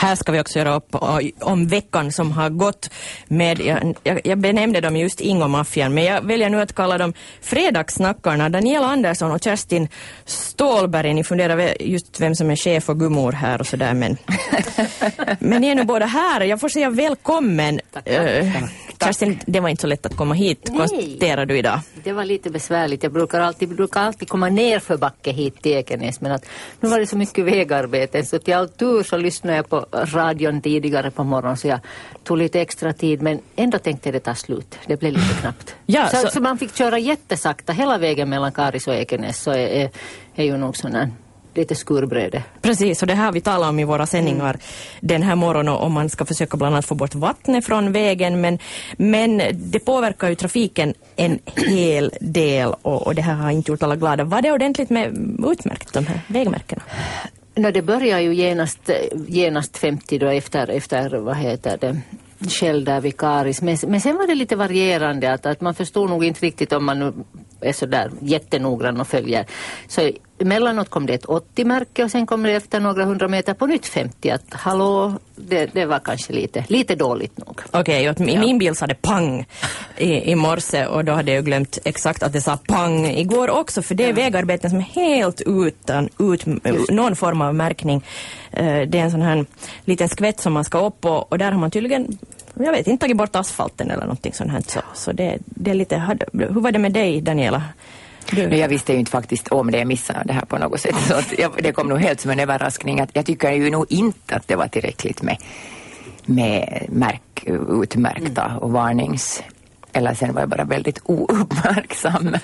Här ska vi också göra upp om veckan som har gått med, jag, jag benämnde dem just Ingomaffian, men jag väljer nu att kalla dem Fredagssnackarna. Daniela Andersson och Kerstin Stålberg, ni funderar just vem som är chef och gummor här och sådär, men, men ni är nu båda här. Jag får säga välkommen. Tack, tack. Uh, Kerstin, det var inte så lätt att komma hit, Nej. konstaterar du idag. Det var lite besvärligt. Jag brukar alltid, brukar alltid komma ner för backe hit till Ekenäs, men att nu var det så mycket vägarbete, så till all tur så lyssnade jag på radion tidigare på morgonen, så jag tog lite extra tid, men ändå tänkte det ta slut. Det blev lite knappt. Ja, så, så... så man fick köra jättesakta hela vägen mellan Karis och Ekenäs, så är, är, är ju nog sån lite skurbröde. Precis, och det här vi talar om i våra sändningar mm. den här morgonen om man ska försöka bland annat få bort vattnet från vägen men, men det påverkar ju trafiken en hel del och, och det här har inte gjort alla glada. Var det ordentligt med utmärkt de här vägmärkena? No, det börjar ju genast, genast 50 då efter, efter vad heter det, Shell där vid Karis. Men, men sen var det lite varierande att, att man förstod nog inte riktigt om man nu är så där jättenoggrann och följer. Så emellanåt kom det ett 80-märke och sen kom det efter några hundra meter på nytt 50. Att hallå, det, det var kanske lite, lite dåligt nog. Okej, okay, i min bil sa det pang i, i morse och då hade jag glömt exakt att det sa pang igår också för det är ja. vägarbeten som är helt utan ut, någon form av märkning. Eh, det är en sån här liten skvätt som man ska upp och, och där har man tydligen jag vet inte tagit bort asfalten eller någonting sånt här. Så, så det, det är lite, hur var det med dig Daniela? Du. Jag visste ju inte faktiskt om det, jag missade det här på något sätt. Så jag, det kom nog helt som en överraskning. Att jag tycker ju nog inte att det var tillräckligt med, med märk, utmärkta och varnings eller sen var jag bara väldigt ouppmärksam.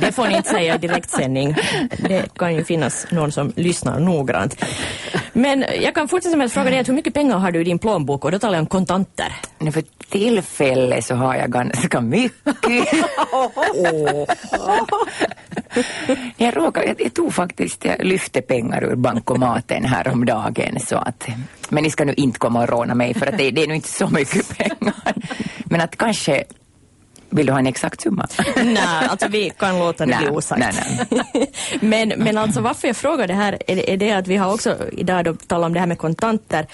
det får ni inte säga i direktsändning. Det kan ju finnas någon som lyssnar noggrant. Men jag kan fortsätta med att fråga dig hur mycket pengar har du i din plånbok och då talar jag om kontanter. För tillfället så har jag ganska mycket. jag, råkade, jag, jag tog faktiskt, jag lyfte pengar ur bankomaten häromdagen så att men ni ska nu inte komma och råna mig för att det, det är nog inte så mycket pengar. Men att kanske vill du ha en exakt summa? nej, alltså vi kan låta det bli osagt. Nej, nej. men, men alltså varför jag frågar det här är, är det att vi har också idag då talat om det här med kontanter.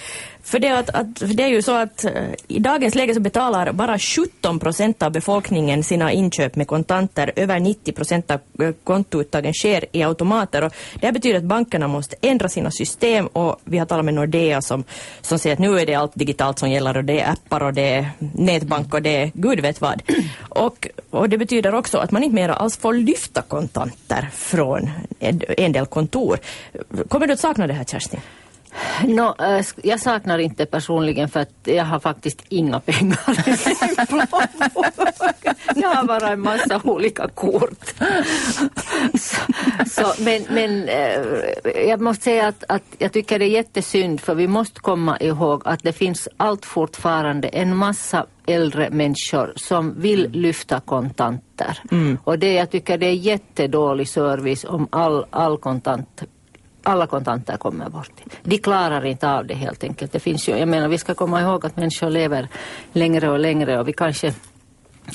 För det, att, att, för det är ju så att eh, i dagens läge så betalar bara 17 procent av befolkningen sina inköp med kontanter. Över 90 procent av eh, kontouttagen sker i automater. Och det här betyder att bankerna måste ändra sina system och vi har talat med Nordea som, som säger att nu är det allt digitalt som gäller och det är appar och det är nätbank och det är gud vet vad. Och, och det betyder också att man inte mer alls får lyfta kontanter från en, en del kontor. Kommer du att sakna det här Kerstin? No, äh, jag saknar inte personligen för att jag har faktiskt inga pengar Jag har bara en massa olika kort. Så, så, men men äh, jag måste säga att, att jag tycker det är jättesynd för vi måste komma ihåg att det finns allt fortfarande en massa äldre människor som vill lyfta kontanter. Mm. Och det, jag tycker det är jättedålig service om all, all kontant alla kontanter kommer bort. De klarar inte av det helt enkelt. Det finns ju, jag menar, vi ska komma ihåg att människor lever längre och längre och vi kanske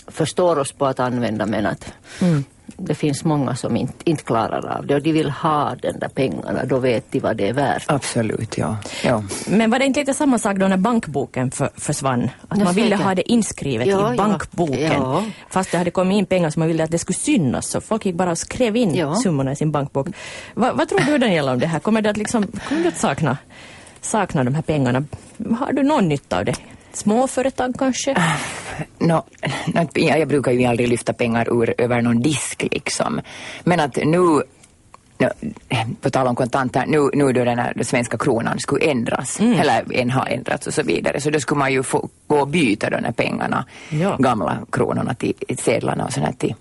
förstår oss på att använda men att mm det finns många som inte, inte klarar av det och de vill ha den där pengarna, då vet de vad det är värt. Absolut, ja. ja. Men var det inte lite samma sak då när bankboken för, försvann? Att man ville ha det inskrivet ja, i bankboken. Ja. Fast det hade kommit in pengar som man ville att det skulle synas så folk gick bara och skrev in ja. summorna i sin bankbok. Va, vad tror du Daniela om det här? Kommer du att, liksom, kommer du att sakna, sakna de här pengarna? Har du någon nytta av det? Småföretag kanske? No, jag brukar ju aldrig lyfta pengar ur, över någon disk liksom. Men att nu No, på tal om kontanter, nu, nu då den här svenska kronan skulle ändras, mm. eller en har ändrats och så vidare, så då skulle man ju få gå och byta de här pengarna, ja. gamla kronorna till sedlarna och sådär till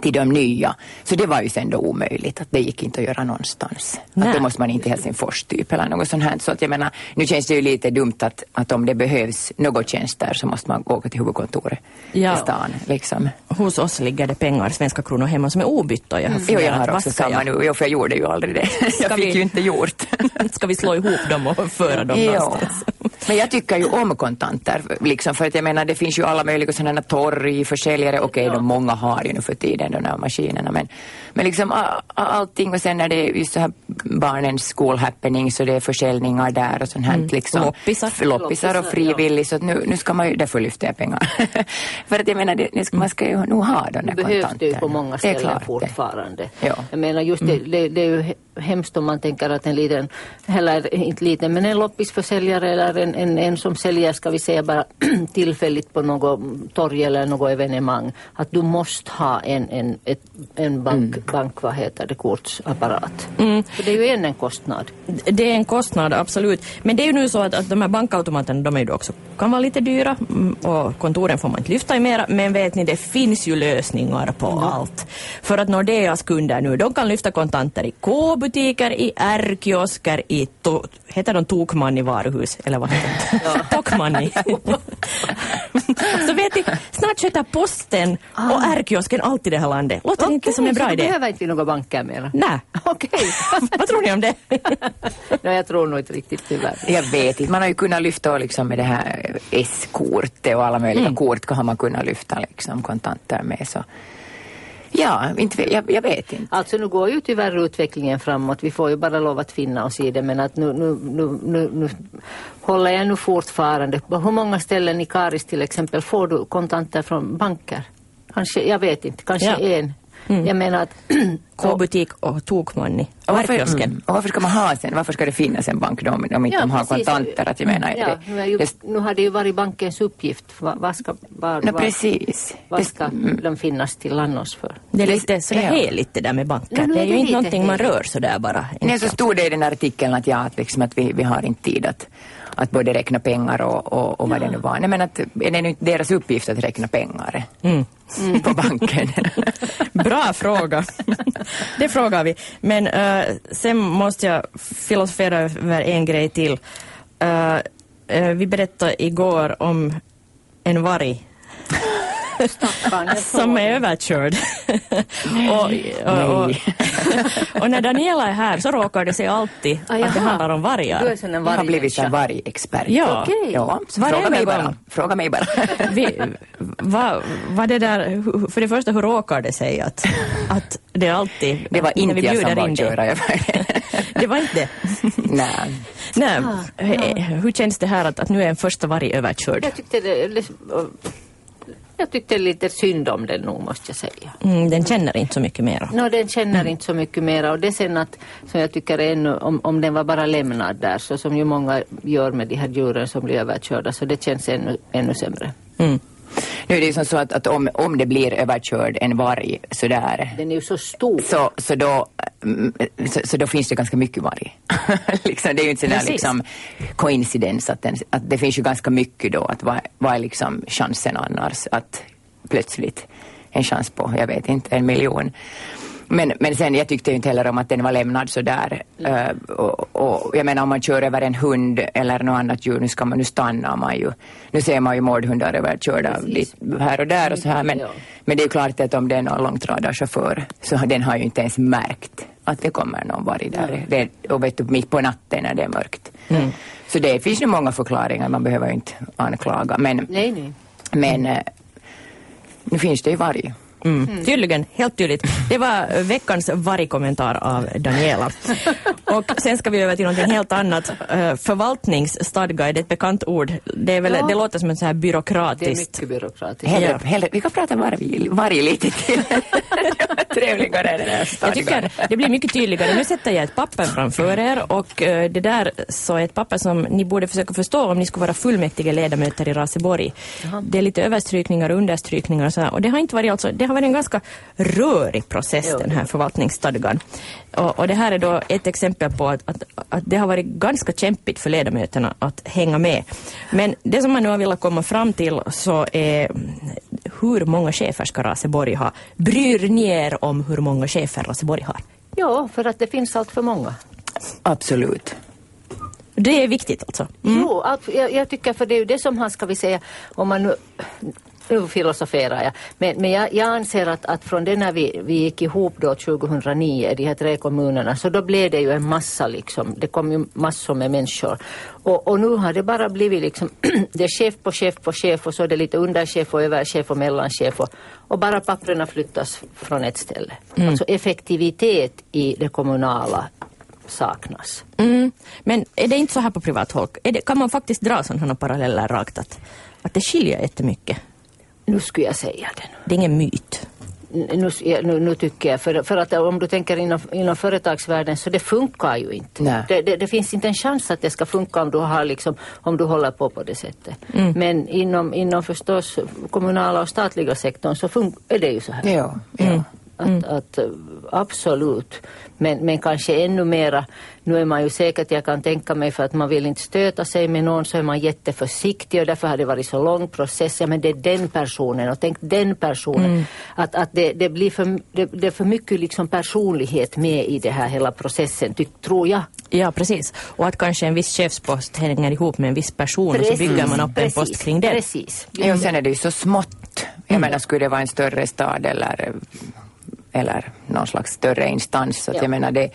till de nya. Så det var ju sen då omöjligt, att det gick inte att göra någonstans. Nej. Att då måste man in till Helsingfors typ eller något sånt här. Så att jag menar, nu känns det ju lite dumt att, att om det behövs något tjänster så måste man åka till huvudkontoret ja. i stan. Liksom. Hos oss ligger det pengar, svenska kronor hemma som är obytta. Jag har mm. Jo, jag har också samma nu. Jo, för jag gjorde ju aldrig det. jag fick vi, ju inte gjort. ska vi slå ihop dem och föra dem ja. någonstans? Men jag tycker ju om kontanter, liksom, för att jag menar det finns ju alla möjliga sådana torg, försäljare, okej okay, de många har ju nu för tiden de här maskinerna men, men liksom all, allting och sen när det är just så här barnens school happening så det är försäljningar där och sånt här mm. liksom. Loppisar. Loppisar och frivilligt ja. så nu, nu ska man ju, därför lyfter jag pengar. för att jag menar det, man ska ju nog ha de där kontanterna. behövs det ju på många ställen fortfarande. Ja. Jag menar just det, mm. det, det är ju hemskt om man tänker att en liten, eller inte liten, men en loppisförsäljare eller en, en, en som säljer, ska vi säga bara tillfälligt på något torg eller något evenemang, att du måste ha en, en, ett, en bank, mm. bank, vad heter det, kortsapparat. Mm. För det är ju en, en kostnad. Det är en kostnad, absolut. Men det är ju nu så att, att de här bankautomaterna, de är ju också, kan vara lite dyra mm, och kontoren får man inte lyfta i mera, men vet ni, det finns ju lösningar på mm. allt. För att Nordeas kunder nu, de kan lyfta kontanter i KB butiker, i R-kiosker, i to, heter de Tokmanni varuhus eller vad? Tokmanni. så vet ni, snart sköter posten ah. och R-kiosken allt i det här landet. Låter okay, inte som en bra idé? så behöver inte några banker mer? Nej. Okej. Okay. vad tror ni om det? no, jag tror nog inte riktigt tyvärr. Jag vet inte, man har ju kunnat lyfta liksom med det här S-kortet och alla möjliga mm. kort har man kunnat lyfta liksom kontanter med. Så Ja, inte, jag, jag, vet inte. Alltså nu går ju tyvärr utvecklingen framåt. Vi får ju bara lov att finna oss i det. Men att nu, nu, nu, nu, nu håller jag nu fortfarande. Hur många ställen i Karis till exempel får du kontanter från banker? Kanske, jag vet inte, kanske ja. en. Mm. Jag menar att... K-butik och Tokmanni. Och varför, mm, och varför ska man ha sen, varför ska det finnas en bank då om de inte ja, har kontanter? Att jag menar, ja, det, nu, ju, det, nu har det ju varit bankens uppgift. Vad, ska, var, no, precis. vad ska mm. de finnas till annars för? Det är lite sådär ja. heligt det där med banker. No, det är, ju inte någonting man rör sådär bara. Nej, så stod det i den artikeln att, ja, att, liksom, att vi, vi har inte tid att att både räkna pengar och, och, och vad ja. det nu var. Nej, men att, är det inte deras uppgift att räkna pengar mm. Mm. på banken? Bra fråga. det frågar vi. Men uh, sen måste jag filosofera över en grej till. Uh, uh, vi berättade igår om en varg som är överkörd. och, och, och, och, när Daniela är här så råkar det sig alltid ah, att det handlar om vargar. Du är en Jag har blivit en vargexpert. Ja, okay. ja. Fråga, mig bara. Fråga mig bara. Vi, va, va det där, för det första, hur råkar det sig att, att det alltid... Det var inte jag som var körare. det var inte? Nej. Nej. Ah, hur känns det här att, att nu är en första varg överkörd? Jag tyckte det jag tyckte lite synd om den nog måste jag säga. Mm, den känner inte så mycket mera. No, den känner mm. inte så mycket mera och det sen att, som jag tycker ännu, om, om den var bara lämnad där så som ju många gör med de här djuren som blir överkörda så det känns ännu, ännu sämre. Mm. Nu är det ju som så att, att om, om det blir överkörd en varg sådär. Den är ju så stor. Så, så, då, mm, så, så då finns det ganska mycket varg. liksom, det är ju inte sådär liksom koincidens att, den, att det finns ju ganska mycket då. Att vad, vad är liksom chansen annars att plötsligt en chans på, jag vet inte, en miljon. Men, men sen jag tyckte inte heller om att den var lämnad så där. Uh, och, och, jag menar om man kör över en hund eller något annat djur, nu ska man, nu stannar man ju. Nu ser man ju mordhundar överkörda här och där och så här. Men, ja. men det är ju klart att om det är någon långtradarchaufför så den har ju inte ens märkt att det kommer någon varg där. Det, och vet du, mitt på natten när det är mörkt. Mm. Så det finns ju många förklaringar, man behöver ju inte anklaga. Men, nej, nej. men mm. nu finns det ju varg. Mm. Mm. Tydligen, helt tydligt. Det var veckans vargkommentar av Daniela. Och sen ska vi över till något helt annat. Uh, förvaltningsstadga, är det ett bekant ord? Det, är väl, ja. det låter som en så här byråkratiskt... Det är mycket byråkratiskt. Hellre, ja. hellre, vi kan prata varg, varg lite till. Trevligare den här Jag tycker det blir mycket tydligare. Nu sätter jag ett papper framför er och uh, det där så är ett papper som ni borde försöka förstå om ni skulle vara fullmäktige ledamöter i Raseborg. Jaha. Det är lite överstrykningar och understrykningar och så här. Och det har inte varit alltså, det har varit en ganska rörig process jo. den här förvaltningsstadgan. Och, och, det här är då ett exempel på att, att, att, det har varit ganska kämpigt för ledamöterna att hänga med. Men det som man nu har velat komma fram till så är hur många chefer ska Raseborg ha? Bryr ni er om hur många chefer Raseborg har? Ja, för att det finns allt för många. Absolut. Det är viktigt alltså? Mm. Jo, jag, jag, tycker för det är ju det som han ska vi säga, om man nu nu filosoferar jag. Men, men jag, jag anser att, att från det när vi, vi gick ihop då 2009, de här tre kommunerna, så då blev det ju en massa liksom, det kom ju massor med människor. Och, och nu har det bara blivit liksom, det är chef på chef på chef och så är det lite underchef och överchef och mellanchef och, och bara papperna flyttas från ett ställe. Mm. Alltså effektivitet i det kommunala saknas. Mm. Men är det inte så här på privat håll? Det, kan man faktiskt dra sådana paralleller rakt att, att det skiljer jättemycket? Nu skulle jag säga det. Det är ingen myt. Nu, nu, nu, tycker jag, för, för att om du tänker inom, inom företagsvärlden så det funkar ju inte. Det, det, det, finns inte en chans att det ska funka om du, har liksom, om du håller på på det sättet. Mm. Men inom, inom förstås kommunala och statliga sektorn så är det ju så här. Ja, ja. Mm. Att, mm. att, absolut. Men, men kanske ännu mera, nu är man ju säkert, jag kan tänka mig för att man vill inte stöta sig med någon så är man jätteförsiktig och därför har det varit så lång process. Ja men det är den personen och tänk den personen. Mm. Att, att det, det blir för, det, det, är för mycket liksom personlighet med i det här hela processen, ty, tror jag. Ja precis. Och att kanske en viss chefspost hänger ihop med en viss person precis. och så bygger man upp precis. en post kring det. Precis. Ja, och sen är det ju så smått. Jag mm. menar skulle det vara en större stad eller eller någon slags större instans. Så ja. jag menar det,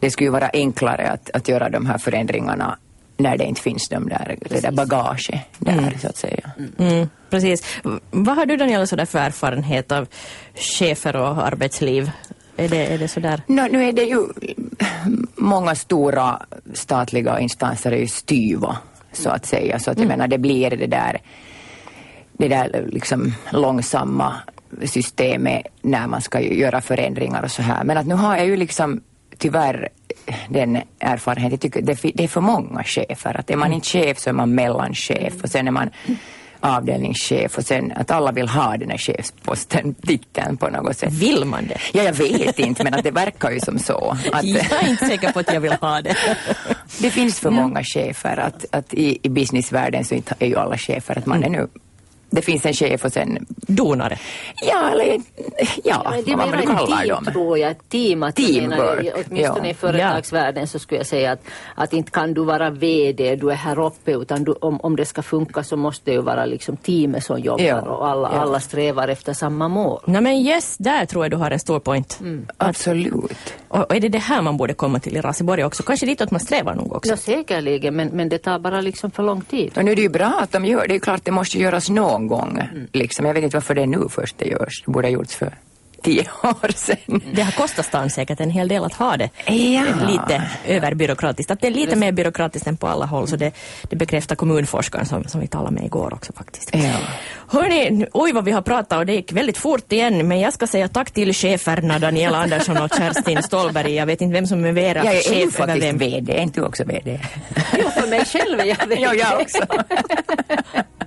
det skulle ju vara enklare att, att göra de här förändringarna när det inte finns de där, det där bagaget där mm. så att säga. Mm, precis. Vad har du Daniela sådär för erfarenhet av chefer och arbetsliv? Är det, är det sådär? No, nu är det ju många stora statliga instanser är ju styva så att säga. Så att jag mm. menar det blir det där, det där liksom långsamma systemet när man ska göra förändringar och så här. Men att nu har jag ju liksom tyvärr den erfarenheten, jag tycker det är för många chefer. Att är man inte chef så är man mellanchef och sen är man avdelningschef och sen att alla vill ha den här chefsposten, titeln på något sätt. Vill man det? Ja, jag vet inte men att det verkar ju som så. Att, jag är inte säker på att jag vill ha det. det finns för många chefer att, att i, i businessvärlden så är ju alla chefer att man är nu det finns en chef och sen... Donare? Ja, eller ja, ja vad man kallar dem. tror jag. Team, att Teamwork. Menar, åtminstone ja. i företagsvärlden så skulle jag säga att, att inte kan du vara VD, du är här uppe, utan du, om, om det ska funka så måste det ju vara liksom teamet som jobbar ja. och alla, ja. alla strävar efter samma mål. Nej men yes, där tror jag du har en stor point. Mm. Absolut. Och, och, är det det här man borde komma till i Raseborg också? Kanske ditåt man strävar nog också? Ja, säkerligen, men, men det tar bara liksom för lång tid. Och nu är det ju bra att de gör det. är klart det måste göras någon gång. Mm. Liksom. Jag vet inte varför det är nu först det görs. Det borde ha gjorts för tio år sedan. Det har kostat stan säkert en hel del att ha det ja. lite överbyråkratiskt. Att det är lite mer byråkratiskt än på alla håll så det, det bekräftar kommunforskaren som, som vi talade med igår också faktiskt. Ja. Hörni, oj vad vi har pratat och det gick väldigt fort igen men jag ska säga tack till cheferna Daniela Andersson och Kerstin Stolberg. Jag vet inte vem som är mera jag är chef faktiskt vem. VD, är inte du också VD? Jo, för mig själv är jag VD. ja, jag också.